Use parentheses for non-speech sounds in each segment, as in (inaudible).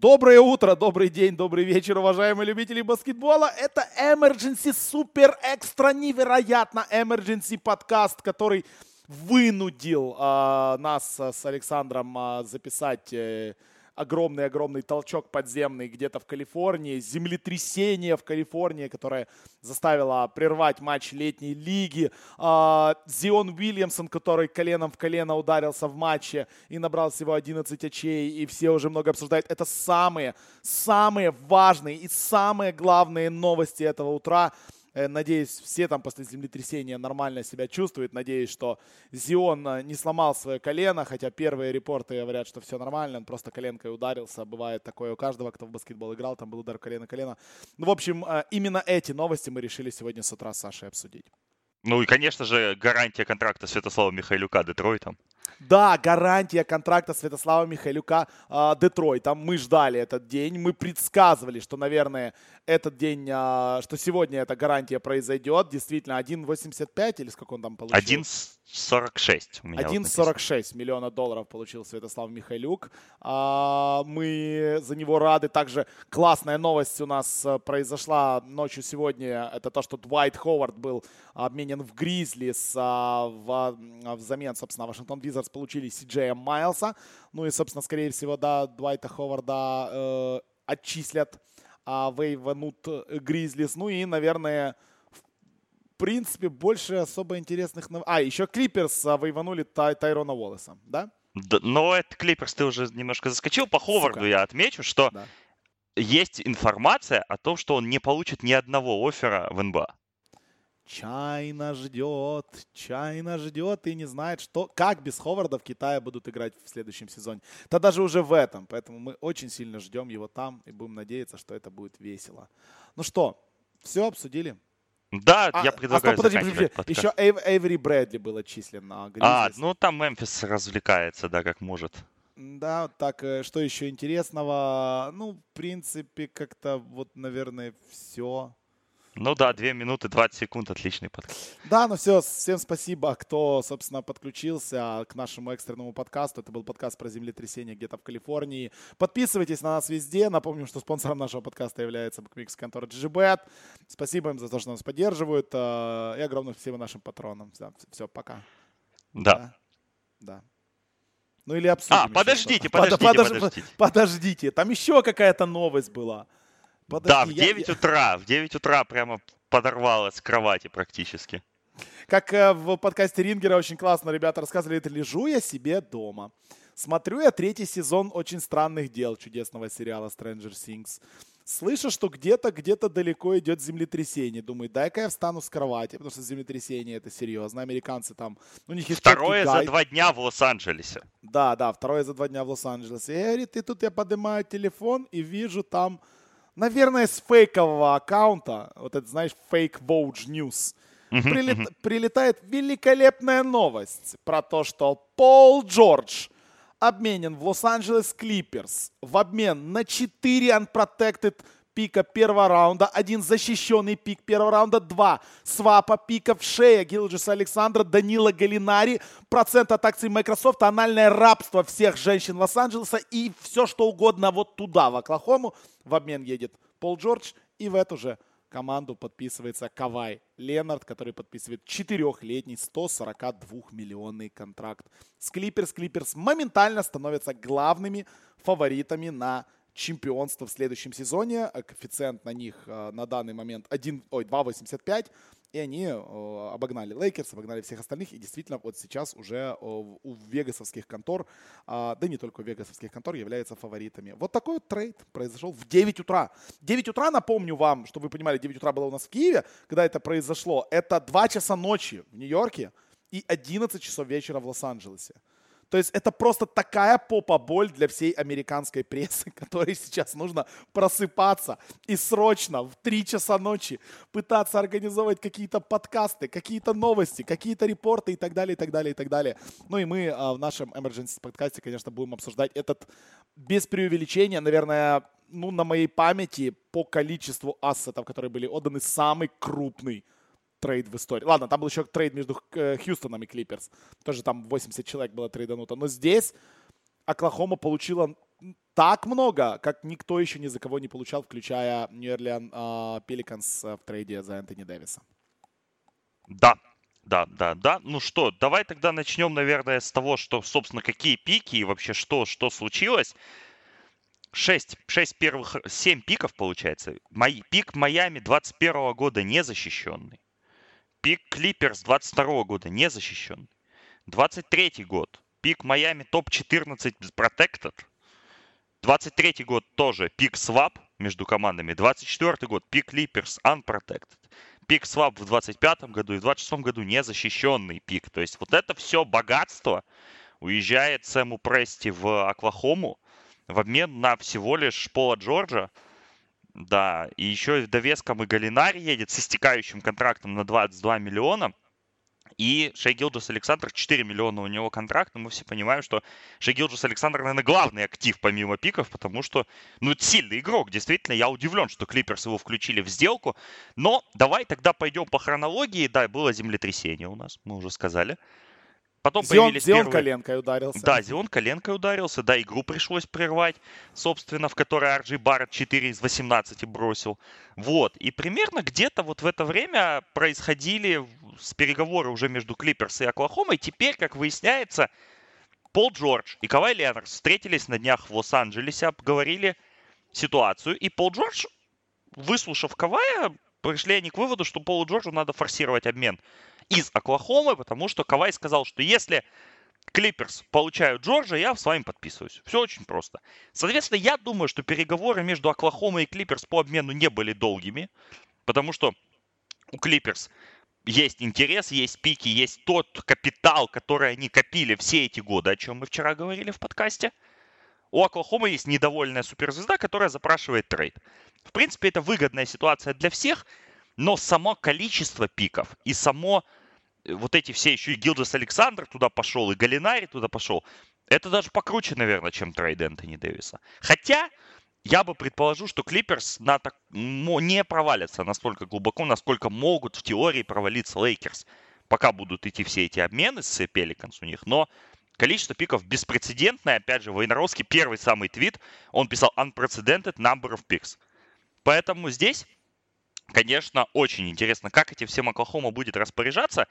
Доброе утро, добрый день, добрый вечер, уважаемые любители баскетбола. Это Emergency Супер Экстра Невероятно Emergency подкаст, который вынудил э, нас с Александром э, записать э, огромный-огромный толчок подземный где-то в Калифорнии, землетрясение в Калифорнии, которое заставило прервать матч летней лиги. А, Зион Уильямсон, который коленом в колено ударился в матче и набрал всего 11 очей, и все уже много обсуждают. Это самые, самые важные и самые главные новости этого утра. Э, надеюсь, все там после землетрясения нормально себя чувствуют. Надеюсь, что Зион э, не сломал свое колено, хотя первые репорты говорят, что все нормально, он просто коленкой ударился. Бывает такое у каждого, кто в баскетбол играл, там был удар колено-колено. Ну, в общем, э, именно эти новости мы решили сегодня с утра с Сашей обсудить. Ну и, конечно же, гарантия контракта Святослава Михайлюка Детройтом. Да, гарантия контракта Святослава Михайлюка э, Детройтом. Мы ждали этот день, мы предсказывали, что, наверное, этот день, э, что сегодня эта гарантия произойдет. Действительно, 1,85 или сколько он там получил? 1,46 1,46 вот миллиона долларов получил Святослав Михайлюк. А, мы за него рады. Также классная новость у нас э, произошла ночью сегодня. Это то, что Двайт Ховард был обменен в Гризлис а, в, взамен, собственно, Вашингтон Визардс получили Си Джея Майлса. Ну и, собственно, скорее всего, да, Двайта Ховарда э, отчислят, а вейванут Гризлис. Ну и, наверное, принципе, больше особо интересных... А, еще Клиперс а, вейванули Тай Тайрона Уоллеса, да? да? Но это Клиперс ты уже немножко заскочил. По Ховарду Сука. я отмечу, что да. есть информация о том, что он не получит ни одного оффера в НБА. Чайна ждет, Чайна ждет и не знает, что, как без Ховарда в Китае будут играть в следующем сезоне. Да даже уже в этом. Поэтому мы очень сильно ждем его там и будем надеяться, что это будет весело. Ну что, все обсудили? Да, а, я предлагаю а, стоп, подожди, подожди. Еще Эйв, Эйвери Брэдли был отчислен на Гризлис. А, ну там Мемфис развлекается, да, как может. Да, так, э, что еще интересного? Ну, в принципе, как-то вот, наверное, все. Ну да, 2 минуты 20 секунд, отличный подкаст. Да, ну все, всем спасибо, кто, собственно, подключился к нашему экстренному подкасту. Это был подкаст про землетрясение где-то в Калифорнии. Подписывайтесь на нас везде. Напомним, что спонсором нашего подкаста является букмекерская контора GGBet. Спасибо им за то, что нас поддерживают. Э, и огромное спасибо нашим патронам. Все, все пока. Да. да. Да. Ну или обсудим. А, подождите, подождите, подождите, подождите. Подождите, там еще какая-то новость была. Подожди, да, в 9 я... утра, в 9 утра прямо подорвалась с кровати практически. Как э, в подкасте Рингера очень классно ребята рассказывали, это лежу я себе дома. Смотрю я третий сезон очень странных дел чудесного сериала Stranger Things. Слышу, что где-то, где-то далеко идет землетрясение. Думаю, дай-ка я встану с кровати, потому что землетрясение это серьезно. Американцы там, у них есть Второе за два дня в Лос-Анджелесе. Да, да, второе за два дня в Лос-Анджелесе. И, говорит, и тут я поднимаю телефон и вижу там наверное, с фейкового аккаунта, вот это, знаешь, fake Vogue News, прилет, прилетает великолепная новость про то, что Пол Джордж обменен в Лос-Анджелес Клиперс в обмен на 4 unprotected пика первого раунда, один защищенный пик первого раунда, два свапа пика в шее Гилджиса Александра, Данила Галинари, процент от акций Microsoft, анальное рабство всех женщин Лос-Анджелеса и все что угодно вот туда, в Оклахому. В обмен едет Пол Джордж и в эту же команду подписывается Кавай Ленард, который подписывает четырехлетний 142-миллионный контракт с Клиперс. Клиперс моментально становятся главными фаворитами на чемпионство в следующем сезоне. Э, коэффициент на них э, на данный момент 1, ой, 2,85. И они э, обогнали Лейкерс, обогнали всех остальных. И действительно, вот сейчас уже у вегасовских контор, да не только у вегасовских контор, являются фаворитами. Вот такой вот трейд произошел в 9 утра. 9 утра, напомню вам, чтобы вы понимали, 9 утра было у нас в Киеве, когда это произошло. Это 2 часа ночи в Нью-Йорке и 11 часов вечера в Лос-Анджелесе. То есть это просто такая попа-боль для всей американской прессы, (laughs) которой сейчас нужно просыпаться и срочно в 3 часа ночи пытаться организовать какие-то подкасты, какие-то новости, какие-то репорты и так далее, и так далее, и так далее. Ну и мы а, в нашем Emergency подкасте, конечно, будем обсуждать этот без преувеличения, наверное, ну, на моей памяти по количеству ассетов, которые были отданы, самый крупный трейд в истории. Ладно, там был еще трейд между э, Хьюстоном и Клиперс. Тоже там 80 человек было трейдануто. Но здесь Оклахома получила так много, как никто еще ни за кого не получал, включая Нью-Орлеан Пеликанс в трейде за Энтони Дэвиса. Да, да, да, да. Ну что, давай тогда начнем, наверное, с того, что, собственно, какие пики и вообще что, что случилось. Шесть, шесть первых, семь пиков, получается. Мой, пик Майами 21 года незащищенный. Пик Клиперс 22 года незащищенный. 23 год. Пик Майами топ-14 Protected. 23 год тоже пик свап между командами. 24 год пик Clippers Unprotected. Пик свап в 25 году и в 26 году незащищенный пик. То есть вот это все богатство уезжает Сэму Прести в Оклахому в обмен на всего лишь Пола Джорджа. Да, и еще в довеском и Галинари едет с истекающим контрактом на 22 миллиона. И Шей Гилджес-Александр, 4 миллиона у него контракт, но мы все понимаем, что Шей Гилджес-Александр, наверное, главный актив помимо пиков, потому что, ну, это сильный игрок. Действительно, я удивлен, что Клиперс его включили в сделку. Но давай тогда пойдем по хронологии. Да, было землетрясение у нас, мы уже сказали. Потом Зион, появились Зион первые... коленкой ударился. Да, Зион коленкой ударился. Да, игру пришлось прервать, собственно, в которой Арджи Барретт 4 из 18 бросил. Вот. И примерно где-то вот в это время происходили с переговоры уже между Клиперс и Оклахомой. Теперь, как выясняется, Пол Джордж и Кавай Леонард встретились на днях в Лос-Анджелесе, обговорили ситуацию. И Пол Джордж, выслушав Кавая, пришли они к выводу, что Полу Джорджу надо форсировать обмен из Оклахомы, потому что Кавай сказал, что если Клиперс получают Джорджа, я с вами подписываюсь. Все очень просто. Соответственно, я думаю, что переговоры между Оклахомой и Клиперс по обмену не были долгими, потому что у Клиперс есть интерес, есть пики, есть тот капитал, который они копили все эти годы, о чем мы вчера говорили в подкасте. У Оклахомы есть недовольная суперзвезда, которая запрашивает трейд. В принципе, это выгодная ситуация для всех, но само количество пиков и само э, вот эти все, еще и Гилджес-Александр туда пошел, и Галинари туда пошел, это даже покруче, наверное, чем трейд Энтони Дэвиса. Хотя, я бы предположу, что Клиперс на так, не провалятся настолько глубоко, насколько могут в теории провалиться Лейкерс, пока будут идти все эти обмены с Пеликанс у них. Но количество пиков беспрецедентное. Опять же, Войнаровский первый самый твит, он писал unprecedented number of picks. Поэтому здесь Конечно, очень интересно, как этим всем Оклахома будет распоряжаться.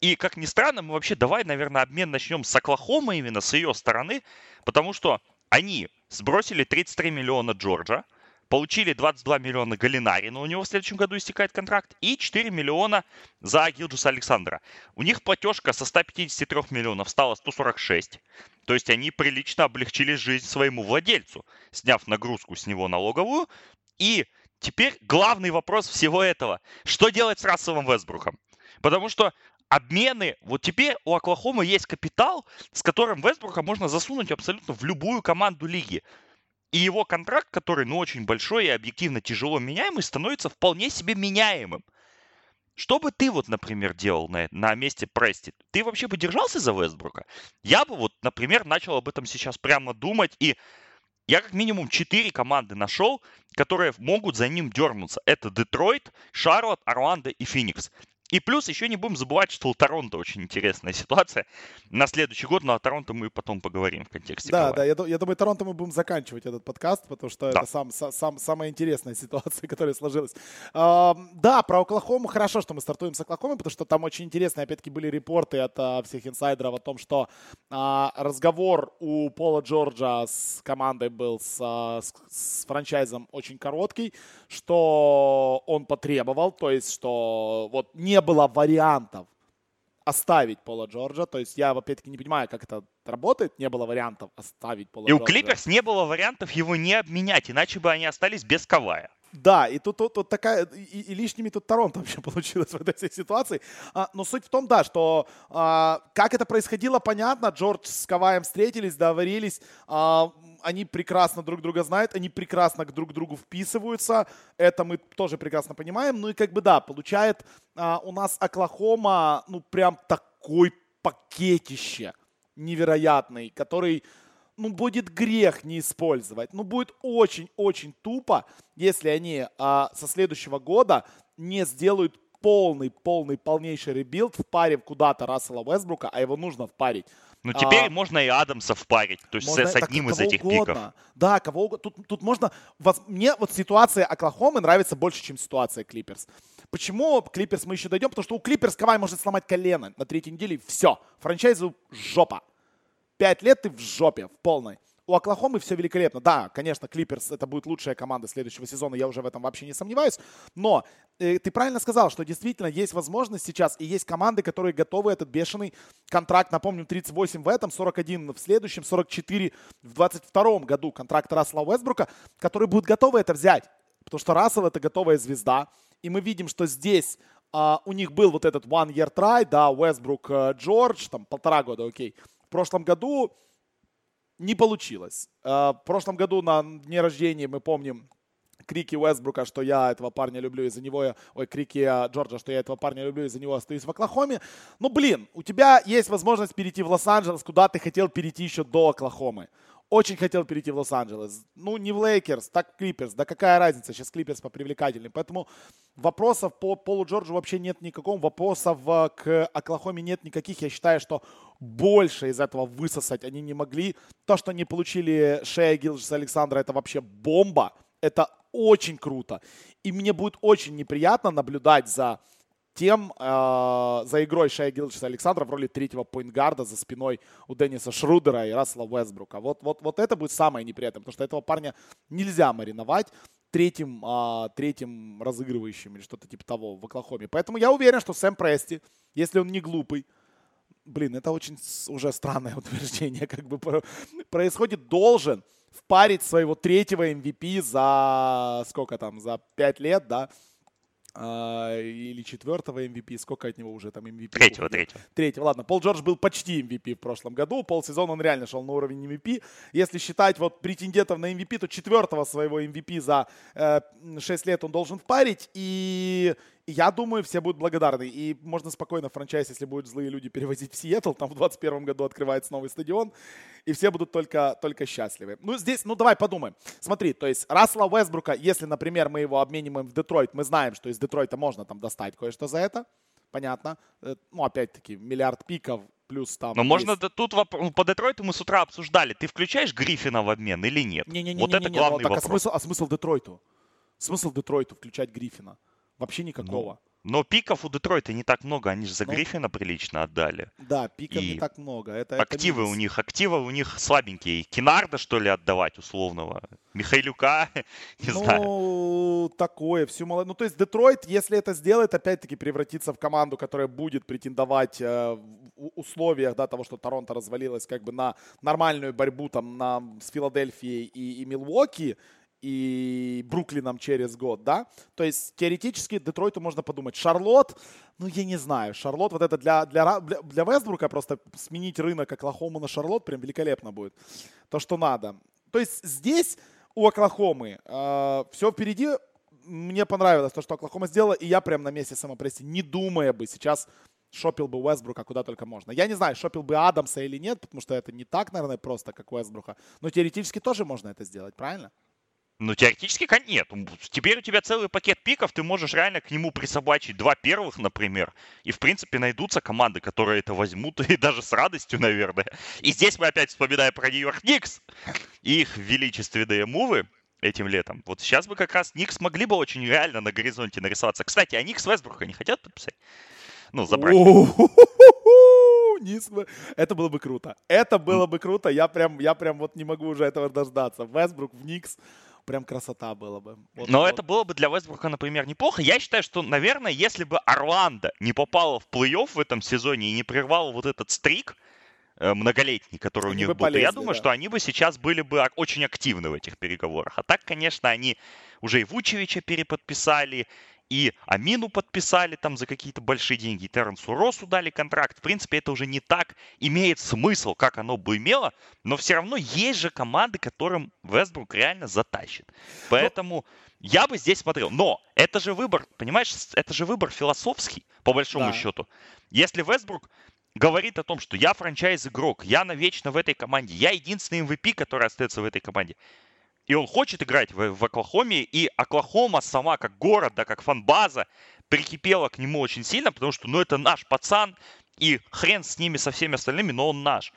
И, как ни странно, мы вообще давай, наверное, обмен начнем с Оклахома именно, с ее стороны, потому что они сбросили 33 миллиона Джорджа, получили 22 миллиона Галинари, но у него в следующем году истекает контракт, и 4 миллиона за Гилджуса Александра. У них платежка со 153 миллионов стала 146, то есть они прилично облегчили жизнь своему владельцу, сняв нагрузку с него налоговую, и Теперь главный вопрос всего этого. Что делать с Расселом Вестбруком? Потому что обмены, вот теперь у Оклахомы есть капитал, с которым Вестбрука можно засунуть абсолютно в любую команду лиги. И его контракт, который, ну, очень большой и объективно тяжело меняемый, становится вполне себе меняемым. Что бы ты вот, например, делал на, на месте Прести? Ты вообще бы держался за Вестбрука? Я бы вот, например, начал об этом сейчас прямо думать и я как минимум четыре команды нашел, которые могут за ним дернуться. Это Детройт, Шарлотт, Орландо и Феникс. И плюс еще не будем забывать, что у Торонто очень интересная ситуация на следующий год, но о Торонто мы потом поговорим в контексте. Да, да, я, я думаю, Торонто мы будем заканчивать этот подкаст, потому что да. это сам, сам, самая интересная (laughs) ситуация, которая сложилась. А, да, про Оклахому хорошо, что мы стартуем с Оклахомы, потому что там очень интересные, опять-таки, были репорты от а, всех инсайдеров о том, что а, разговор у Пола Джорджа с командой был с, а, с, с франчайзом очень короткий, что он потребовал, то есть, что вот не не было вариантов оставить Пола Джорджа. То есть я, опять-таки, не понимаю, как это работает. Не было вариантов оставить Пола И Джорджа. у Клиперс не было вариантов его не обменять, иначе бы они остались без Кавая. Да, и тут, тут, тут такая, и, и лишними тут Торонто (laughs) вообще получилось в этой всей ситуации. А, но суть в том, да, что а, как это происходило, понятно. Джордж с Каваем встретились, договорились. А, они прекрасно друг друга знают, они прекрасно к друг другу вписываются. Это мы тоже прекрасно понимаем. Ну и как бы да, получает а, у нас Оклахома, ну прям такой пакетище невероятный, который ну, будет грех не использовать. Ну, будет очень-очень тупо, если они а, со следующего года не сделают полный, полный, полнейший rebuild, впарив куда-то Рассела Уэсбрука, а его нужно впарить. Ну, теперь а, можно и Адамса впарить, то есть можно, с, одним из этих угодно. pick ов. Да, кого угодно. Тут, тут можно... Вас, мне вот ситуация Оклахомы нравится больше, чем ситуация Клиперс. Почему Клиперс мы еще дойдем? Потому что у Клиперс Кавай может сломать колено на третьей неделе, все. Франчайзу жопа. Пять лет ты в жопе, в полной. У Оклахомы все великолепно. Да, конечно, Клиперс это будет лучшая команда следующего сезона, я уже в этом вообще не сомневаюсь. Но э, ты правильно сказал, что действительно есть возможность сейчас, и есть команды, которые готовы этот бешеный контракт, напомню, 38 в этом, 41 в следующем, 44 в 22 году контракт Рассела Уэсбрука, которые будут готовы это взять. Потому что Рассел это готовая звезда. И мы видим, что здесь а, у них был вот этот one year try, да, Уэсбрук, э, Джордж, там полтора года, окей. В прошлом году не получилось. Э, в прошлом году на дне рождения мы помним крики Уэсбрука, что я этого парня люблю, из-за него. Ой, крики э, Джорджа, что я этого парня люблю, из-за него остаюсь в Оклахоме. Ну, блин, у тебя есть возможность перейти в Лос-Анджелес, куда ты хотел перейти еще до Оклахомы очень хотел перейти в Лос-Анджелес. Ну, не в Лейкерс, так Клиперс. Да какая разница, сейчас Клиперс попривлекательнее. Поэтому вопросов по Полу Джорджу вообще нет никакого. Вопросов э, к Оклахоме нет никаких. Я считаю, что больше из этого высосать они не могли. То, что они получили Шея Гилджиса Александра, это вообще бомба. Это очень круто. И мне будет очень неприятно наблюдать за тем э, за игрой Шея Гилчиса Александра в роли третьего поинтгарда за спиной у Денниса Шрудера и Рассела Уэсбрука. Вот, вот, вот это будет самое неприятное, потому что этого парня нельзя мариновать третьим, э, третьим разыгрывающим или что-то типа того в Оклахоме. Поэтому я уверен, что Сэм Прести, если он не глупый, блин, это очень уже странное (laughs) утверждение, как бы происходит, должен впарить своего третьего MVP за сколько там, за пять лет, да, а, или четвертого MVP, сколько от него уже там MVP? Третьего, третьего. Третьего, ладно. Пол Джордж был почти MVP в прошлом году, полсезона он реально шел на уровень MVP. Если считать вот претендентов на MVP, то четвертого своего MVP за э, 6 лет он должен впарить, и я думаю, все будут благодарны. И можно спокойно франчайз, если будут злые люди, перевозить в Сиэтл. Там в 2021 году открывается новый стадион. И все будут только, только счастливы. Ну, здесь, ну, давай подумаем. Смотри, то есть Рассела Уэсбрука, если, например, мы его обмениваем в Детройт, мы знаем, что из Детройта можно там достать кое-что за это. Понятно. Э, ну, опять-таки, миллиард пиков, плюс там... Но можно есть... тут ну, по Детройту мы с утра обсуждали. Ты включаешь Гриффина в обмен или нет? Не-не-не. Вот не, это не, главный ну, так, вопрос. А смысл, а смысл Детройту? Смысл Детройту включать Гриффина? Вообще никакого. Ну, но пиков у Детройта не так много, они же за ну, Гриффина прилично отдали. Да, пиков и не так много. Это, активы это у них, активы у них слабенькие. Кинарда, что ли, отдавать условного? Михайлюка, (laughs) не ну, знаю. Ну, такое, всю мало. Ну, то есть Детройт, если это сделает, опять-таки превратится в команду, которая будет претендовать э, в условиях, да, того, что Торонто развалилось, как бы на нормальную борьбу там на, с Филадельфией и, и Милуоки, и Бруклином через год, да? То есть теоретически Детройту можно подумать. Шарлот, ну я не знаю, Шарлот вот это для, для, для Вестбрука просто сменить рынок Оклахому на Шарлот прям великолепно будет. То, что надо. То есть здесь у Оклахомы э, все впереди. Мне понравилось то, что Оклахома сделала, и я прям на месте самопресси, не думая бы сейчас шопил бы Уэсбрука куда только можно. Я не знаю, шопил бы Адамса или нет, потому что это не так, наверное, просто, как Уэсбрука. Но теоретически тоже можно это сделать, правильно? Ну, теоретически нет. Теперь у тебя целый пакет пиков, ты можешь реально к нему присобачить два первых, например. И, в принципе, найдутся команды, которые это возьмут, (laughs) и даже с радостью, наверное. И здесь мы опять вспоминаем про Нью-Йорк Никс и их величественные мувы этим летом. Вот сейчас бы как раз Никс могли бы очень реально на горизонте нарисоваться. Кстати, а Никс Вестбрука не хотят подписать? Ну, забрать. Это было бы круто. Это было бы круто. Я прям, я прям вот не могу уже этого дождаться. Вестбрук в Никс прям красота было бы. Вот, Но вот. это было бы для Вестбрука, например, неплохо. Я считаю, что, наверное, если бы Орландо не попало в плей-офф в этом сезоне и не прервал вот этот стрик, э, многолетний, который они у них был, полезли, я думаю, да. что они бы сейчас были бы очень активны в этих переговорах. А так, конечно, они уже и Вучевича переподписали, и Амину подписали там за какие-то большие деньги, и Терренсу Росу дали контракт. В принципе, это уже не так имеет смысл, как оно бы имело, но все равно есть же команды, которым Вестбрук реально затащит. Поэтому но... я бы здесь смотрел. Но это же выбор, понимаешь, это же выбор философский, по большому да. счету. Если Вестбрук говорит о том, что я франчайз-игрок, я навечно в этой команде, я единственный MVP, который остается в этой команде, и он хочет играть в, в Оклахоме, и Оклахома сама как город, да, как фанбаза, прикипела к нему очень сильно, потому что, ну, это наш пацан, и хрен с ними, со всеми остальными, но он наш.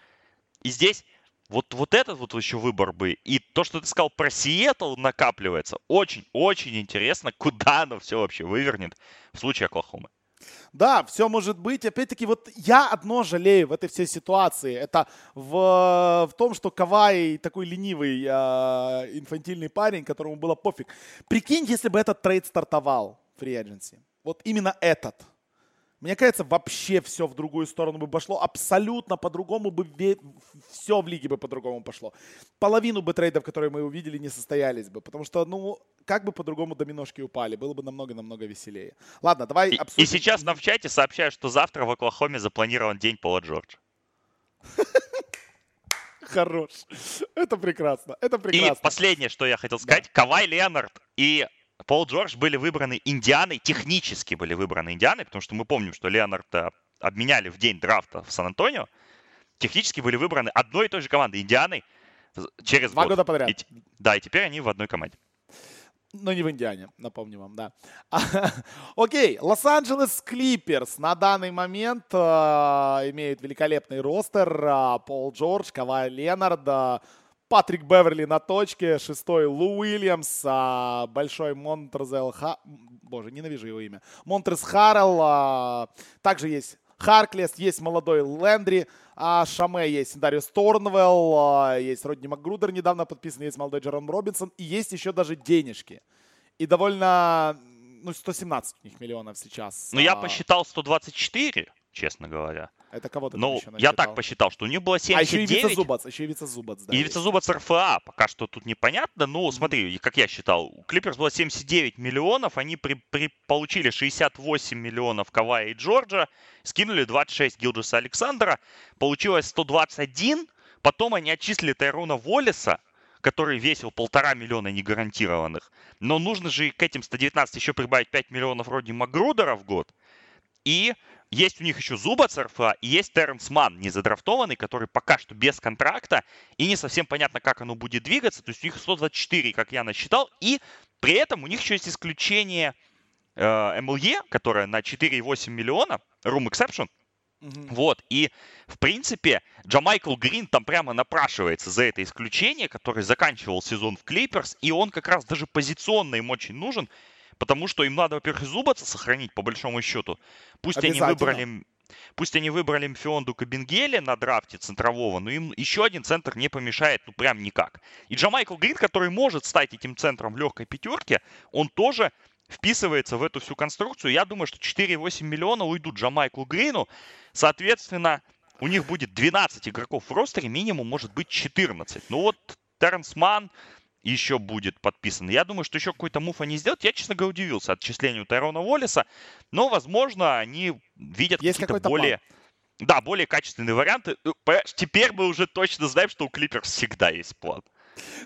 И здесь вот, вот этот вот еще выбор бы. И то, что ты сказал про Сиэтл накапливается, очень-очень интересно, куда оно все вообще вывернет в случае Оклахомы. Да, все может быть. Опять-таки, вот я одно жалею в этой всей ситуации. Это в, в том, что Кавай такой ленивый, э, инфантильный парень, которому было пофиг. Прикинь, если бы этот трейд стартовал в free agency. Вот именно этот – мне кажется, вообще все в другую сторону бы пошло. Абсолютно по-другому бы все в лиге бы по-другому пошло. Половину бы трейдов, которые мы увидели, не состоялись бы. Потому что, ну, как бы по-другому доминошки упали. Было бы намного-намного веселее. Ладно, давай и, обсудим. И сейчас нам в чате сообщают, что завтра в Оклахоме запланирован день Пола Джорджа. (laughs) Хорош. Это прекрасно. Это прекрасно. И последнее, что я хотел сказать. Да. Кавай Леонард и Пол Джордж были выбраны Индианой, технически были выбраны Индианой, потому что мы помним, что Леонарда обменяли в день драфта в Сан-Антонио. Технически были выбраны одной и той же командой Индианой через Два год. года подряд. И, да, и теперь они в одной команде. Но не в Индиане, напомню вам, да. (laughs) Окей, Лос-Анджелес Клиперс на данный момент э, имеют великолепный ростер. Э, Пол Джордж, Кавай Ленард, э, Патрик Беверли на точке, шестой Лу Уильямс, а, большой Монтрезел Ха... Боже, ненавижу его имя. Монтрез Харрелл, а, также есть Харклес, есть молодой Лендри, а Шаме есть Дариус Торнвелл, а, есть Родни Макгрудер недавно подписан, есть молодой Джером Робинсон, и есть еще даже денежки. И довольно, ну, 117 у них миллионов сейчас. Ну, я а. посчитал 124, честно говоря. Это кого то Ну, я так посчитал, что у них было 79. А еще и Вица-Зубац, еще и Вица-Зубац, да. И Вица-Зубац РФА, пока что тут непонятно. Ну, смотри, как я считал, у Клиперс было 79 миллионов, они при, при, получили 68 миллионов Кавая и Джорджа, скинули 26 Гилджеса Александра, получилось 121, потом они отчислили Тайрона Воллеса, который весил полтора миллиона негарантированных. Но нужно же к этим 119 еще прибавить 5 миллионов вроде Магрудера в год. И есть у них еще Зуба ЦРФА и есть Терренс Ман, не задрафтованный, который пока что без контракта, и не совсем понятно, как оно будет двигаться. То есть у них 124, как я насчитал, и при этом у них еще есть исключение э, MLE, которое на 4,8 миллиона, Room Exception, Mm-hmm. Вот, и, в принципе, Джамайкл Грин там прямо напрашивается за это исключение, который заканчивал сезон в Клиперс, и он как раз даже позиционно им очень нужен, Потому что им надо, во-первых, Зубаца сохранить, по большому счету. Пусть они выбрали Пусть они выбрали Мфионду Кабингеле на драфте центрового, но им еще один центр не помешает, ну прям никак. И Джамайкл Грин, который может стать этим центром в легкой пятерке, он тоже вписывается в эту всю конструкцию. Я думаю, что 4,8 миллиона уйдут Джамайклу Грину. Соответственно, у них будет 12 игроков в ростере, минимум может быть 14. Ну вот Терренс Ман, еще будет подписан. Я думаю, что еще какой-то мув они сделают. Я, честно говоря, удивился отчислению Тайрона Уоллеса, но, возможно, они видят Есть какие-то более... План. Да, более качественные варианты. Ну, теперь мы уже точно знаем, что у Клиперс всегда есть план.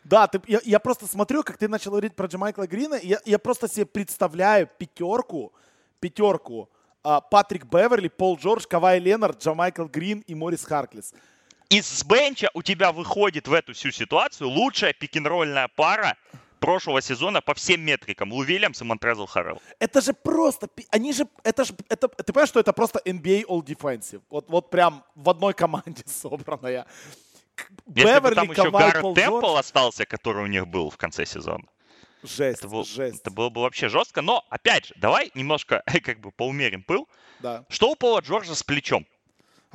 Да, ты, я, я просто смотрю, как ты начал говорить про Джамайкла Грина, и я, я просто себе представляю пятерку, пятерку, а, Патрик Беверли, Пол Джордж, Кавай Ленард, Джамайкл Грин и Морис Харклес из бенча у тебя выходит в эту всю ситуацию лучшая пик-н-ролльная пара прошлого сезона по всем метрикам. Лу Вильямс и Монтрезл Харрелл. Это же просто... Они же... Это же... Это, ты понимаешь, что это просто NBA All Defensive? Вот, вот прям в одной команде (laughs) собранная. Если Беверли, бы там еще Гаррет Темпл остался, который у них был в конце сезона. Жесть, это, был, жесть. это было бы вообще жестко. Но, опять же, давай немножко (laughs) как бы поумерим пыл. Да. Что у Пола Джорджа с плечом?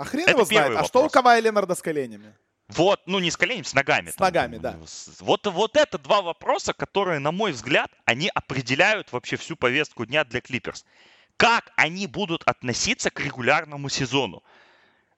А хрен это его знает. А что у Кавая Ленарда с коленями? Вот, ну не с коленями, с ногами. С там, ногами, да. Вот, вот это два вопроса, которые, на мой взгляд, они определяют вообще всю повестку дня для Клиперс. Как они будут относиться к регулярному сезону?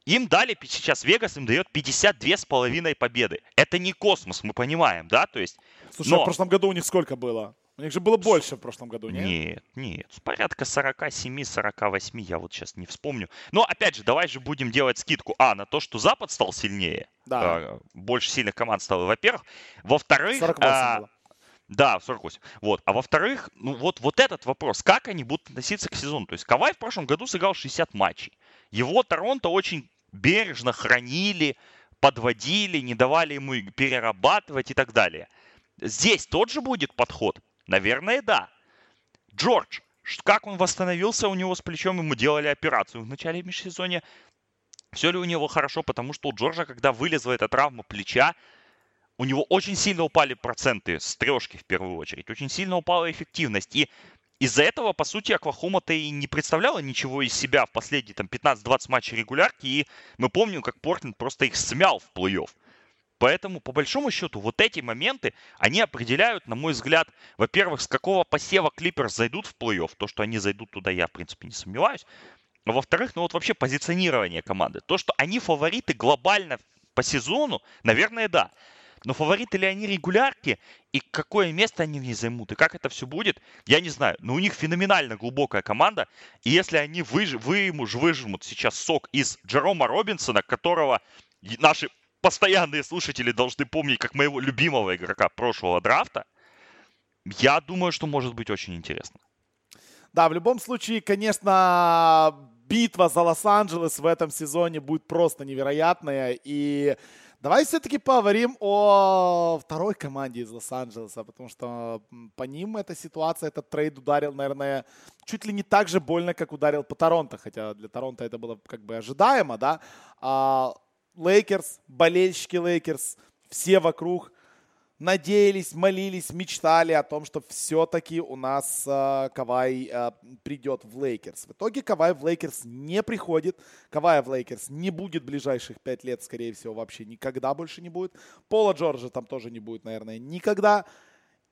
Им дали сейчас, Вегас им дает 52 с половиной победы. Это не космос, мы понимаем, да? То есть, Слушай, но... а в прошлом году у них сколько было? У них же было больше в прошлом году, нет? Нет, нет. Порядка 47-48, я вот сейчас не вспомню. Но, опять же, давай же будем делать скидку. А, на то, что Запад стал сильнее. Да. А, больше сильных команд стало, во-первых. Во-вторых... 48 а, было. Да, 48. Вот. А во-вторых, ну вот, вот этот вопрос, как они будут относиться к сезону. То есть Кавай в прошлом году сыграл 60 матчей. Его Торонто очень бережно хранили, подводили, не давали ему перерабатывать и так далее. Здесь тот же будет подход. Наверное, да. Джордж, как он восстановился, у него с плечом ему делали операцию в начале межсезонья. Все ли у него хорошо, потому что у Джорджа, когда вылезла эта травма плеча, у него очень сильно упали проценты с трешки в первую очередь, очень сильно упала эффективность. И из-за этого, по сути, Оклахома-то и не представляла ничего из себя в последние там 15-20 матчей регулярки, и мы помним, как Портленд просто их смял в плей-офф. Поэтому, по большому счету, вот эти моменты, они определяют, на мой взгляд, во-первых, с какого посева Клиперс зайдут в плей-офф. То, что они зайдут туда, я, в принципе, не сомневаюсь. А во-вторых, ну вот вообще позиционирование команды. То, что они фавориты глобально по сезону, наверное, да. Но фавориты ли они регулярки, и какое место они в ней займут, и как это все будет, я не знаю. Но у них феноменально глубокая команда, и если они выж... вымуж, выжмут сейчас сок из Джерома Робинсона, которого наши постоянные слушатели должны помнить как моего любимого игрока прошлого драфта, я думаю, что может быть очень интересно. Да, в любом случае, конечно, битва за Лос-Анджелес в этом сезоне будет просто невероятная. И Давай все-таки поговорим о второй команде из Лос-Анджелеса, потому что по ним эта ситуация, этот трейд ударил, наверное, чуть ли не так же больно, как ударил по Торонто, хотя для Торонто это было как бы ожидаемо, да. Лейкерс, болельщики Лейкерс, все вокруг – надеялись, молились, мечтали о том, что все-таки у нас э, Кавай э, придет в Лейкерс. В итоге Кавай в Лейкерс не приходит. Кавай в Лейкерс не будет ближайших пять лет, скорее всего, вообще никогда больше не будет. Пола Джорджа там тоже не будет, наверное, никогда.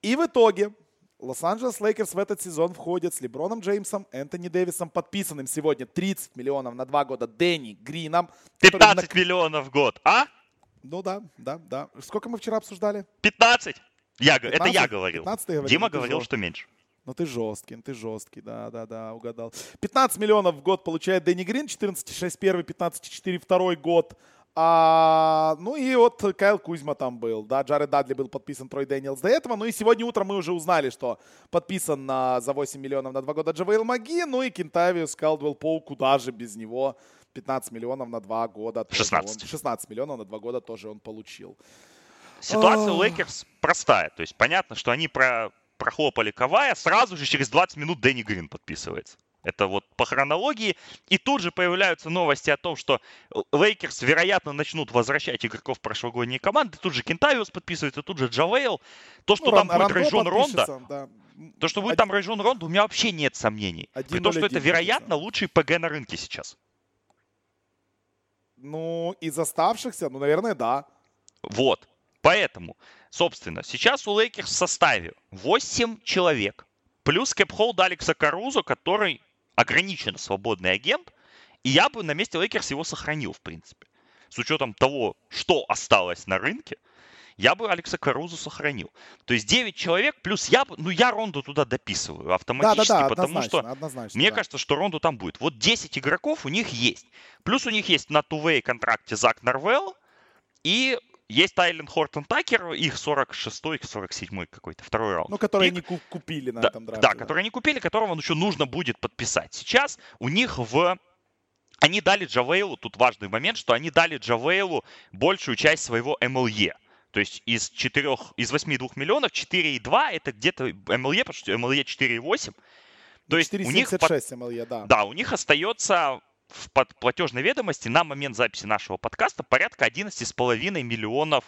И в итоге Лос-Анджелес Лейкерс в этот сезон входит с Леброном Джеймсом, Энтони Дэвисом, подписанным сегодня 30 миллионов на два года Дэнни Грином. 15 который... миллионов в год, а? Ну да, да, да. Сколько мы вчера обсуждали? 15. Я, 15? Это я говорил. 15 говорил. Дима ну, говорил, что меньше. Ну ты жесткий, ты жесткий, да, да, да, угадал. 15 миллионов в год получает Дэнни Грин, 14,6 первый, 15,4 второй год. А, ну и вот Кайл Кузьма там был, да, Джаред Дадли был подписан Трой Дэниелс до этого. Ну и сегодня утром мы уже узнали, что подписан на, за 8 миллионов на 2 года Джавейл Макги, ну и Кентавиус Колдуэлл Поуп, куда же без него. 15 миллионов на два года. 16. Он, 16 миллионов на два года тоже он получил. Ситуация у Лейкерс простая. То есть понятно, что они про, прохлопали Кавая, сразу же через 20 минут Дэнни Грин подписывается. Это вот по хронологии. И тут же появляются новости о том, что Лейкерс, вероятно, начнут возвращать игроков прошлогодней команды. Тут же Кентавиус подписывается, тут же Джавейл. То, что ну, там Ран, будет Рэджон Рондо, да. то, что будет Один... там Рэджон Рондо, у меня вообще нет сомнений. При том, что это, вероятно, лучший PG на рынке сейчас. Ну, из оставшихся, ну, наверное, да. Вот. Поэтому, собственно, сейчас у Лейкерс в составе 8 человек. Плюс cap hold Алекса Карузо, который ограниченно свободный агент. И я бы на месте Лейкерс его сохранил, в принципе. С учетом того, что осталось на рынке – я бы Алекса Карузо сохранил. То есть 9 человек, плюс я бы, ну я Рондо туда дописываю автоматически, да, да, да, потому что однозначно, мне да. кажется, что Рондо там будет. Вот 10 игроков у них есть. Плюс у них есть на тувей контракте Зак Нарвелл и есть Тайлен Хортон Такер, их 46-й, 47-й какой-то, второй раунд. Ну, которые Пик. не купили на да, этом драфте. Да, да, которые не купили, которого еще нужно будет подписать. Сейчас у них в... Они дали Джавейлу, тут важный момент, что они дали Джавейлу большую часть своего MLE. То есть из 4, из 8,2 миллионов 4,2 это где-то MLE, потому что MLE 4,8. То есть 4, у них. MLE, да. Да, у них остается в платежной ведомости на момент записи нашего подкаста порядка 11,5 миллионов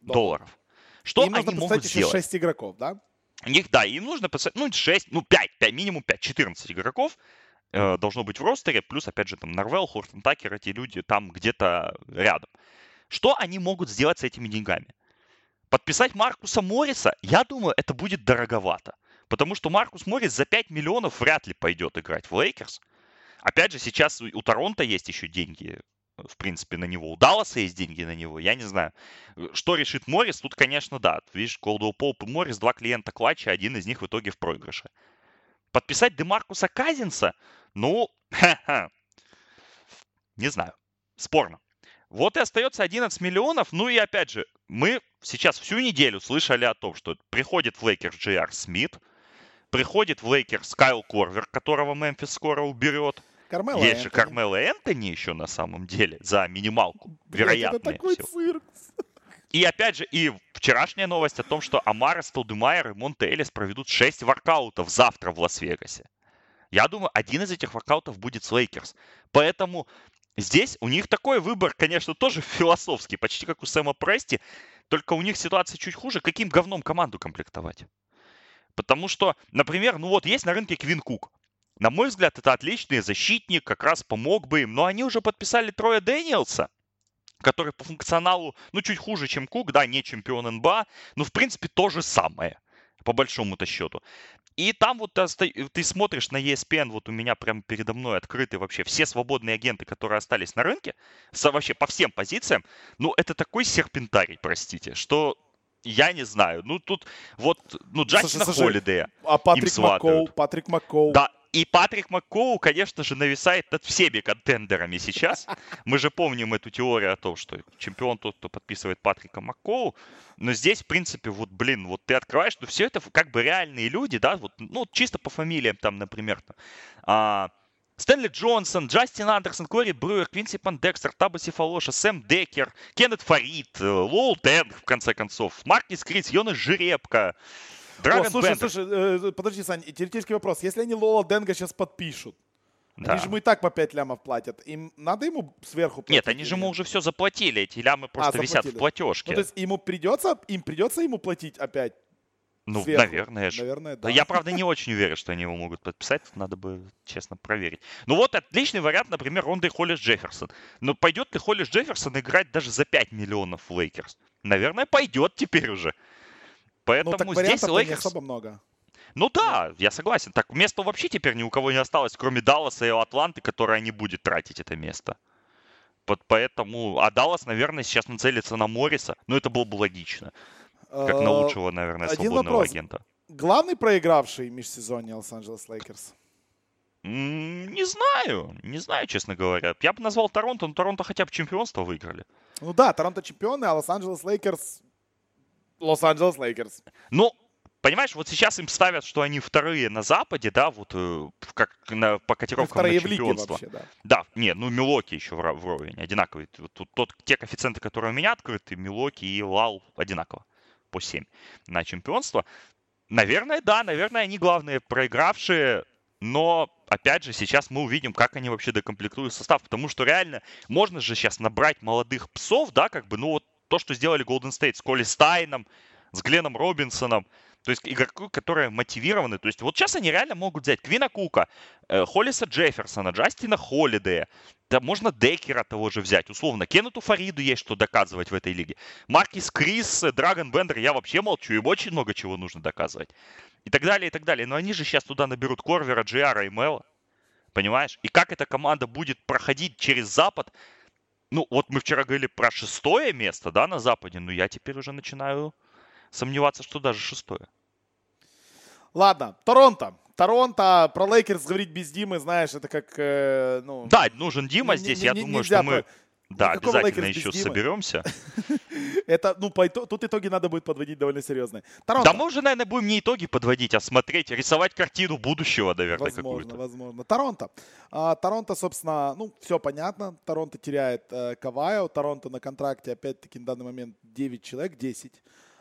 долларов. долларов. Что им они могут сделать? 6 игроков, да? У них, да, им нужно поставить, ну, 6, ну, 5, 5 минимум 5, 14 игроков э, должно быть в ростере, плюс, опять же, там, Нарвел, Хортон Такер, эти люди там где-то рядом. Что они могут сделать с этими деньгами? Подписать Маркуса Морриса, я думаю, это будет дороговато. Потому что Маркус Моррис за 5 миллионов вряд ли пойдет играть в Лейкерс. Опять же, сейчас у Торонто есть еще деньги, в принципе, на него. У Далласа есть деньги на него. Я не знаю, что решит Моррис. Тут, конечно, да. Видишь, Колдуэлл Поуп и Моррис, два клиента Klutch а, один из них в итоге в проигрыше. Подписать Демаркуса Казинса, ну, не знаю, спорно. Вот и остается 11 миллионов. Ну и опять же, мы сейчас всю неделю слышали о том, что приходит в Лейкерс Джей Ар Смит, приходит в Лейкерс Кайл Корвер, которого Мемфис скоро уберет. Кармело Есть Энтони. же Кармело Энтони еще на самом деле за минималку. Вероятно. Это такой всего. цирк. И опять же, и вчерашняя новость о том, что Амаре Стаудемайр и Монте Элис проведут 6 workout ов завтра в Лас-Вегасе. Я думаю, один из этих workout ов будет с Лейкерс. Поэтому Здесь у них такой выбор, конечно, тоже (laughs) философский, почти как у Сэма Прести, только у них ситуация чуть хуже. Каким говном команду комплектовать? Потому что, например, ну вот есть на рынке Квин Кук. На мой взгляд, это отличный защитник, как раз помог бы им. Но они уже подписали Троя Дэниелса, который по функционалу, ну, чуть хуже, чем Кук, да, не чемпион НБА, но, в принципе, то же самое, по большому-то счету. И там вот ты смотришь на ESPN, вот у меня прямо передо мной открыты вообще все свободные агенты, которые остались на рынке, вообще по всем позициям, ну, это такой серпентарий, простите, что я не знаю. Ну, тут вот, ну, Джастина Холидея А Патрик Маккоу, Патрик Маккоу. Да, и Патрик Маккоу, конечно же, нависает над всеми контендерами сейчас. Мы же помним эту теорию о том, что чемпион тот, кто подписывает Патрика Маккоу. Но здесь, в принципе, вот, блин, вот ты открываешь, ну, все это как бы реальные люди, да, вот, ну, чисто по фамилиям там, например, а, Стэнли Джонсон, Джастин Андерсон, Кори Брюер, Квинси Пандекстер, Табаси Фалоша, Сэм Декер, Кеннет Фарид, э, Лоул Тенг, в конце концов, Маркис Крис, Йона Жеребка, Драгон О, слушай, Бендер. слушай, э, подожди, Сань, теоретический вопрос. Если они Лола Денга сейчас подпишут, да. Они же ему и так по 5 лямов платят. Им надо ему сверху платить? Нет, они же ему уже все заплатили. Эти лямы просто а, висят в платежке. Ну, то есть ему придется, им придется ему платить опять? Ну, сверху. наверное же. Наверное, да. Я, правда, не очень уверен, что они его могут подписать. Надо бы, честно, проверить. Ну вот отличный вариант, например, Ронде Холлис Джефферсон. Но пойдет ли Холлис Джефферсон играть даже за 5 миллионов в Лейкерс? Наверное, пойдет теперь уже. Поэтому ну, так здесь Лейкерс... не особо много. Ну да, я согласен. Так места вообще теперь ни у кого не осталось, кроме Далласа и Атланты, которая не будет тратить это место. Вот поэтому, а Даллас, наверное, сейчас нацелится на Морриса. Ну, это было бы логично. Как на а, лучшего, наверное, Один свободного вопрос. агента. Главный проигравший межсезонье Лос-Анджелес Лейкерс? Не знаю, не знаю, честно говоря. Я бы назвал Торонто, но Торонто хотя бы чемпионство выиграли. Ну да, Торонто чемпионы, а Лос-Анджелес Лейкерс... Лос-Анджелес Лейкерс. Ну, понимаешь, вот сейчас им ставят, что они вторые на Западе, да, вот э, как на, по котировкам на чемпионство. Вообще, да. да, нет, ну Милуоки еще в, вровень, одинаковые. Тут, тот, те коэффициенты, которые у меня открыты, Милуоки и LAL одинаково по 7 на чемпионство. Наверное, да, наверное, они главные проигравшие, но, опять же, сейчас мы увидим, как они вообще докомплектуют состав, потому что реально можно же сейчас набрать молодых псов, да, как бы, ну вот то, что сделали Golden State с Коли Стайном, с Гленом Робинсоном, то есть игроку, которые мотивированы. То есть вот сейчас они реально могут взять Квина Кука, э, Холлиса Джефферсона, Джастина Холлидея. Да можно Декера того же взять. Условно, Кеннету Фариду есть что доказывать в этой лиге. Маркис Крис, Драган Бендер, я вообще молчу. Им очень много чего нужно доказывать. И так далее, и так далее. Но они же сейчас туда наберут Корвера, Джей Ара и Мело. Понимаешь? И как эта команда будет проходить через Запад, ну, вот мы вчера говорили про шестое место, да, на Западе, но я теперь уже начинаю сомневаться, что даже шестое. Ладно, Торонто. Торонто, про Лейкерс говорить без Димы, знаешь, это как, э, ну... Да, нужен Дима не, здесь, не, я не, думаю, что мы... Да, Никакого обязательно еще соберемся. (laughs) Это, ну, по, тут итоги надо будет подводить довольно серьезные. Торонто. Да мы уже, наверное, будем не итоги подводить, а смотреть, рисовать картину будущего, наверное, возможно, Возможно, Торонто. А, Торонто, собственно, ну, все понятно. Торонто теряет э, Кавайо. Торонто на контракте, опять-таки, на данный момент 9 человек, 10.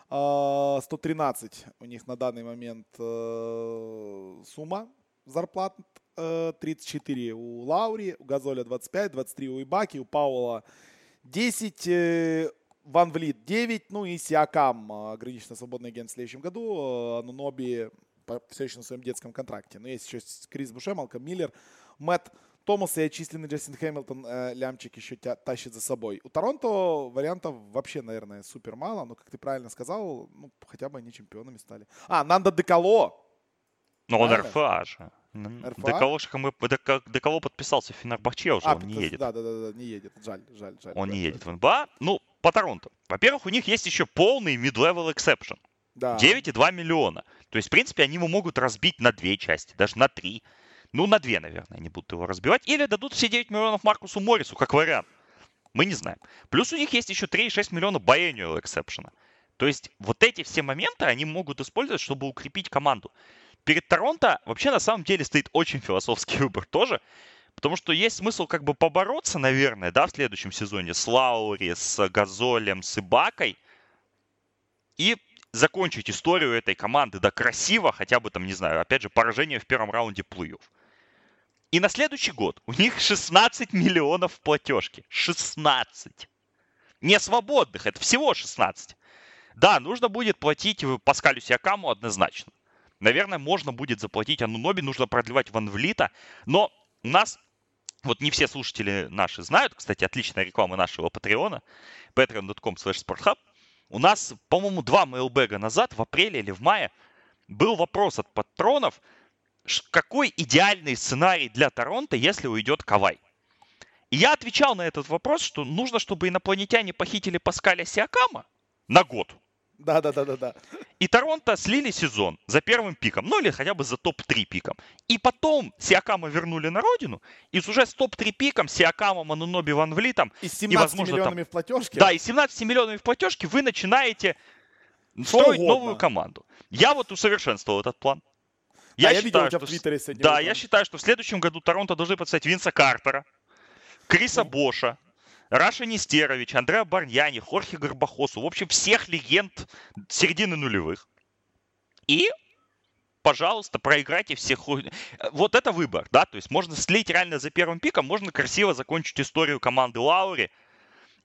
113 у них на данный момент э, сумма зарплат. 34 э, у Лаури, у Газоля 25, 23 у Ибаки, у Паула 10, э, Ван Влит 9, ну и Сиакам, ограниченно свободный агент в следующем году, Нуноби все еще на своем детском контракте. Но есть еще Крис Буше, Малком Миллер, Мэтт Томас и отчисленный Джастин Хэмилтон э, лямчик еще тя, тащит за собой. У Торонто вариантов вообще, наверное, супер мало, но, как ты правильно сказал, ну, хотя бы они чемпионами стали. А, Нанда Декало. Ну, он РФА же. РФА? мы, Декало подписался в Фенербахче уже, а, он не едет. Да, да, да, да, не едет. Жаль, жаль, жаль. Он не едет в НБА. Ну, по Торонто. Во-первых, у них есть еще полный mid-level exception. Да. 9,2 миллиона. То есть, в принципе, они его могут разбить на две части, даже на три. Ну, на две, наверное, они будут его разбивать. Или дадут все 9 миллионов Маркусу Моррису, как вариант. Мы не знаем. Плюс у них есть еще 3,6 миллиона biannual exception. То есть вот эти все моменты они могут использовать, чтобы укрепить команду. Перед Торонто вообще на самом деле стоит очень философский (laughs) выбор тоже. Потому что есть смысл как бы побороться, наверное, да, в следующем сезоне с Лаури, с Газолем, с Ибакой. И закончить историю этой команды, да, красиво, хотя бы там, не знаю, опять же, поражение в первом раунде плей-офф. И на следующий год у них 16 миллионов в платежке. 16. Не свободных, это всего 16. Да, нужно будет платить Паскалю Сиакаму однозначно. Наверное, можно будет заплатить Ануноби, нужно продлевать Ван Влита. Но у нас, вот не все слушатели наши знают, кстати, отличная реклама нашего Патреона, patreon.com sporthub. У нас, по-моему, два мейлбэга назад, в апреле или в мае, был вопрос от патронов, какой идеальный сценарий для Торонто, если уйдет Кавай. И я отвечал на этот вопрос, что нужно, чтобы инопланетяне похитили Паскаля Сиакама на год. Да, да, да, да, да. И Торонто слили сезон за первым пиком, ну или хотя бы за топ-3 пиком. И потом Сиакама вернули на родину, и уже с топ-3 пиком, Сиакамом, Ануноби, Ван Влитом... И с 17 и, возможно, миллионами там, в платежке. Да, и 17 миллионами в платежке вы начинаете строить новую команду. Я вот усовершенствовал этот план. Я, да, я видел что, в Твиттере сегодня. Да, я считаю, что в следующем году Торонто должны подписать Винса Картера, Криса ну. Боша, Раша Нестерович, Андреа Барьяни, Хорхе Горбахосу. В общем, всех легенд середины нулевых. И пожалуйста, проиграйте всех. Вот это выбор, да, то есть можно слить реально за первым пиком, можно красиво закончить историю команды Лаури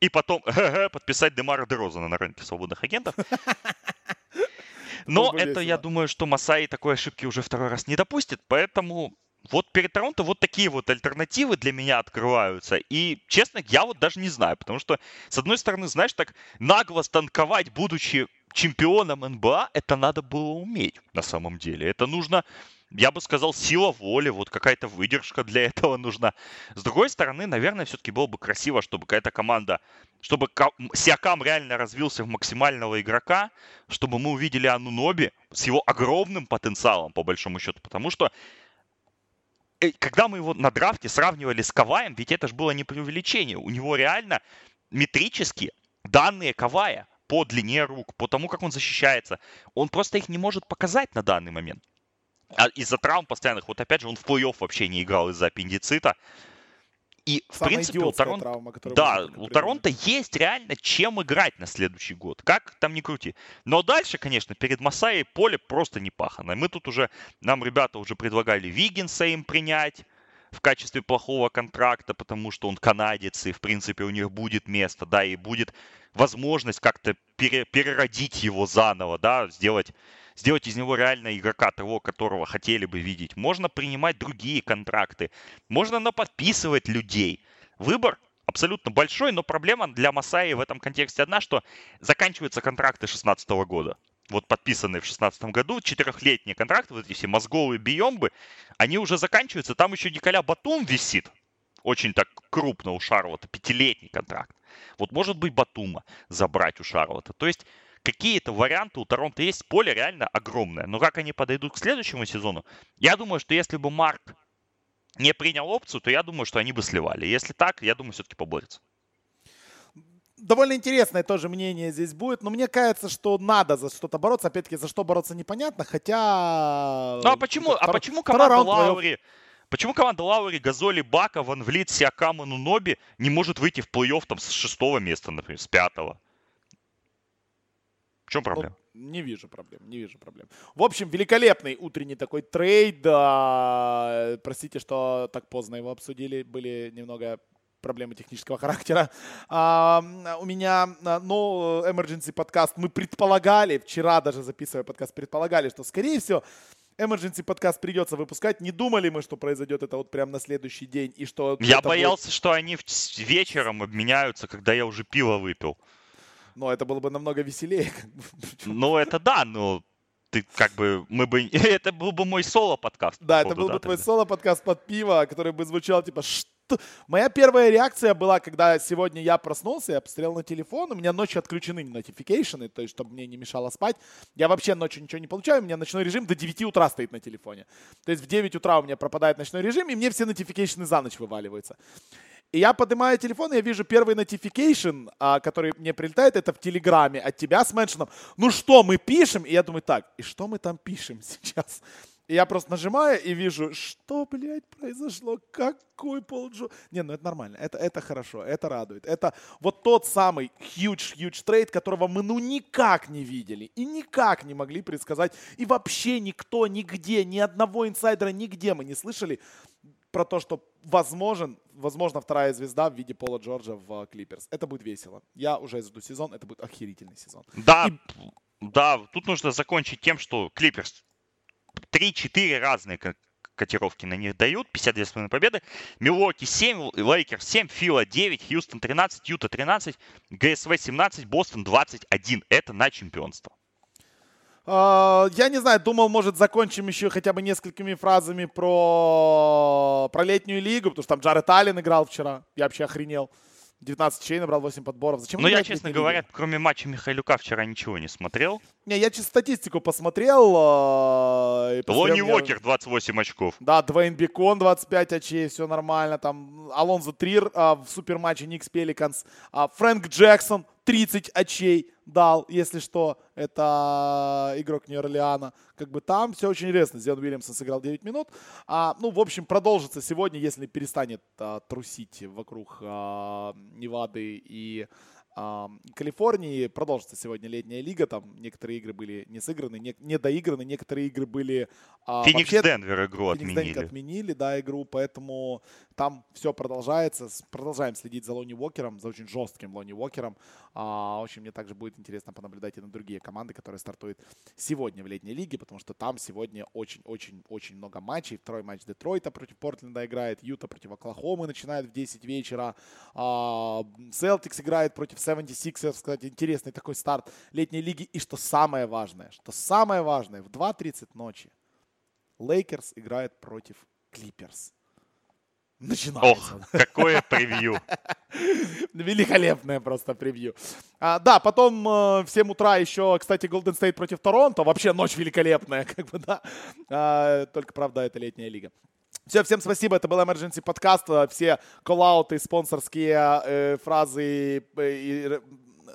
и потом (laughs) подписать Демара Дерозана на рынке свободных агентов. (laughs) Но это, я думаю, что Масаи такой ошибки уже второй раз не допустит, поэтому вот перед Торонто вот такие вот альтернативы для меня открываются. И, честно, я вот даже не знаю, потому что, с одной стороны, знаешь, так нагло станковать, будучи чемпионом НБА, это надо было уметь на самом деле. Это нужно, я бы сказал, сила воли, вот какая-то выдержка для (laughs) этого нужна. С другой стороны, наверное, все-таки было бы красиво, чтобы какая-то команда, чтобы Сиакам реально развился в максимального игрока, чтобы мы увидели Ануноби с его огромным потенциалом, по большому счету. Потому что Э, когда мы его на драфте сравнивали с Каваем, ведь это же было не преувеличение. У него реально метрически данные Кавая по длине рук, по тому, как он защищается, он просто их не может показать на данный момент. А из-за травм постоянных, вот опять же, он в плей-офф вообще не играл из-за аппендицита. И, в Самая принципе, у Торонто... Травма, да, у Торонто есть реально чем играть на следующий год. Как там не крути. Но дальше, конечно, перед Масаей поле просто не пахано. Мы тут уже, нам ребята уже предлагали Виггинса им принять в качестве плохого контракта, потому что он канадец, и, в принципе, у них будет место, да, и будет возможность как-то пере, переродить его заново, да, сделать сделать из него реально игрока, того, которого хотели бы видеть. Можно принимать другие контракты. Можно наподписывать людей. Выбор абсолютно большой, но проблема для Масаи в этом контексте одна, что заканчиваются контракты 2016 года. Вот подписанные в 2016 году, четырехлетние контракты, вот эти все мозговые биомбы, они уже заканчиваются. Там еще Николя Батум висит, очень так крупно у Шарлота, пятилетний контракт. Вот может быть Батума забрать у Шарлота. То есть какие-то варианты у Торонто есть. Поле реально огромное. Но как они подойдут к следующему сезону? Я думаю, что если бы Марк не принял опцию, то я думаю, что они бы сливали. Если так, я думаю, все-таки поборются. Довольно интересное тоже мнение здесь будет, но мне кажется, что надо за что-то бороться. Опять-таки, за что бороться непонятно, хотя... Ну а почему, а почему команда Лаури... Почему команда Лаури, Газоли, Бака, Ван Влит, Сиакама, Нуноби не может выйти в плей-офф там с шестого места, например, с пятого? В чем проблема? Ну, не вижу проблем, не вижу проблем. В общем, великолепный утренний такой трейд. Да, простите, что так поздно его обсудили. Были немного проблемы технического характера. А, у меня, ну, Emergency подкаст мы предполагали, вчера даже записывая подкаст, предполагали, что, скорее всего, Emergency подкаст придется выпускать. Не думали мы, что произойдет это вот прямо на следующий день и что... Я боялся, будет... что они вечером обменяются, когда я уже пиво выпил. Но это было бы намного веселее. (laughs) Ну, это да, но ты как бы, мы бы, (laughs) это был бы мой соло-подкаст. Да, это был бы твой соло-подкаст под пиво, который бы звучал типа, что? Моя первая реакция была, когда сегодня я проснулся, я посмотрел на телефон, у меня ночью отключены нотификейшены, то есть, чтобы мне не мешало спать. Я вообще ночью ничего не получаю, у меня ночной режим до 9 утра стоит на телефоне. То есть в 9 утра у меня пропадает ночной режим, и мне все нотификейшены за ночь вываливаются. И я поднимаю телефон, и я вижу первый notification, а, который мне прилетает, это в Телеграме от тебя с меншином. Ну что мы пишем? И я думаю, так, и что мы там пишем (laughs) сейчас? И я просто нажимаю и вижу, что, блядь, произошло, какой Пол Джо... Не, ну это нормально, это, это хорошо, это радует. Это вот тот самый huge-huge трейд, которого мы ну никак не видели и никак не могли предсказать. И вообще никто, нигде, ни одного инсайдера, нигде мы не слышали про то, что возможен, возможно, вторая звезда в виде Пола Джорджа в Клиперс. Это будет весело. Я уже жду сезон, это будет охерительный сезон. Да, И... да, тут нужно закончить тем, что Клиперс 3-4 разные котировки на них дают, 52,5 победы. Милуоки 7, Лейкерс 7, Фила 9, Хьюстон 13, Юта 13, ГСВ 17, Бостон 21. Это на чемпионство. А, я не знаю, думал, может, закончим еще хотя бы несколькими фразами про, про летнюю лигу, потому что там Джаред Аллен играл вчера. Я вообще охренел. 19 чей набрал 8 подборов. Зачем Ну, я, честно говоря, лиги? кроме матча Михайлюка вчера ничего не смотрел. Не, я чисто статистику посмотрел. Э, Лони Уокер 28 очков. Да, Двейн Бекон 25 очей, все нормально. Там Алонзо Трир э, в суперматче Никс Пеликанс. Э, Фрэнк Джексон 30 очей дал, если что, это игрок Нью-Орлеана. Как бы там все очень интересно. Зион Уильямсон сыграл 9 минут. А, ну, в общем, продолжится сегодня, если перестанет а, трусить вокруг а, Невады и Калифорнии. Продолжится сегодня летняя лига. Там некоторые игры были не сыграны, не, не доиграны. Некоторые игры были... Феникс Денвер игру Феникс отменили. Денвер отменили, да, игру. Поэтому там все продолжается. Продолжаем следить за Лони Уокером, за очень жестким Лони Уокером. А, очень мне также будет интересно понаблюдать и на другие команды, которые стартуют сегодня в летней лиге, потому что там сегодня очень-очень-очень много матчей. Второй матч Детройта против Портленда играет, Юта против Оклахомы начинает в 10 вечера. Селтикс а, играет против 76ers, кстати, интересный такой старт летней лиги. И что самое важное, что самое важное, в 2.30 ночи Лейкерс играет против Клиперс начинается. Ох, какое превью. (laughs) Великолепное просто превью. А, да, потом э, в 7 утра еще, кстати, Golden State против Торонто. Вообще ночь великолепная, (laughs) как бы, да. А, только, правда, это летняя лига. Все, всем спасибо. Это был Emergency подкаст. Все коллауты, спонсорские э, фразы э, и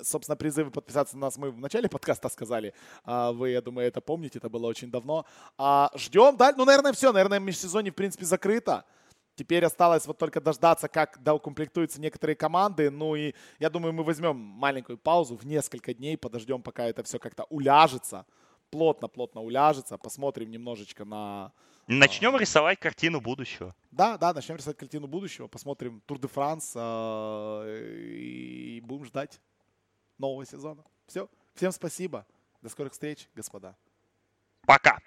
собственно, призывы подписаться на нас мы в начале подкаста сказали. А вы, я думаю, это помните, это было очень давно. А ждем, да? Ну, наверное, все. Наверное, межсезонье, в принципе, закрыто. Теперь осталось вот только дождаться, как доукомплектуются некоторые команды. Ну и я думаю, мы возьмем маленькую паузу в несколько дней, подождем, пока это все как-то уляжется. Плотно-плотно уляжется. Посмотрим немножечко на... Начнем а... рисовать картину будущего. Да, да, начнем рисовать картину будущего. Посмотрим Тур де Франс и будем ждать нового сезона. Все. Всем спасибо. До скорых встреч, господа. Пока.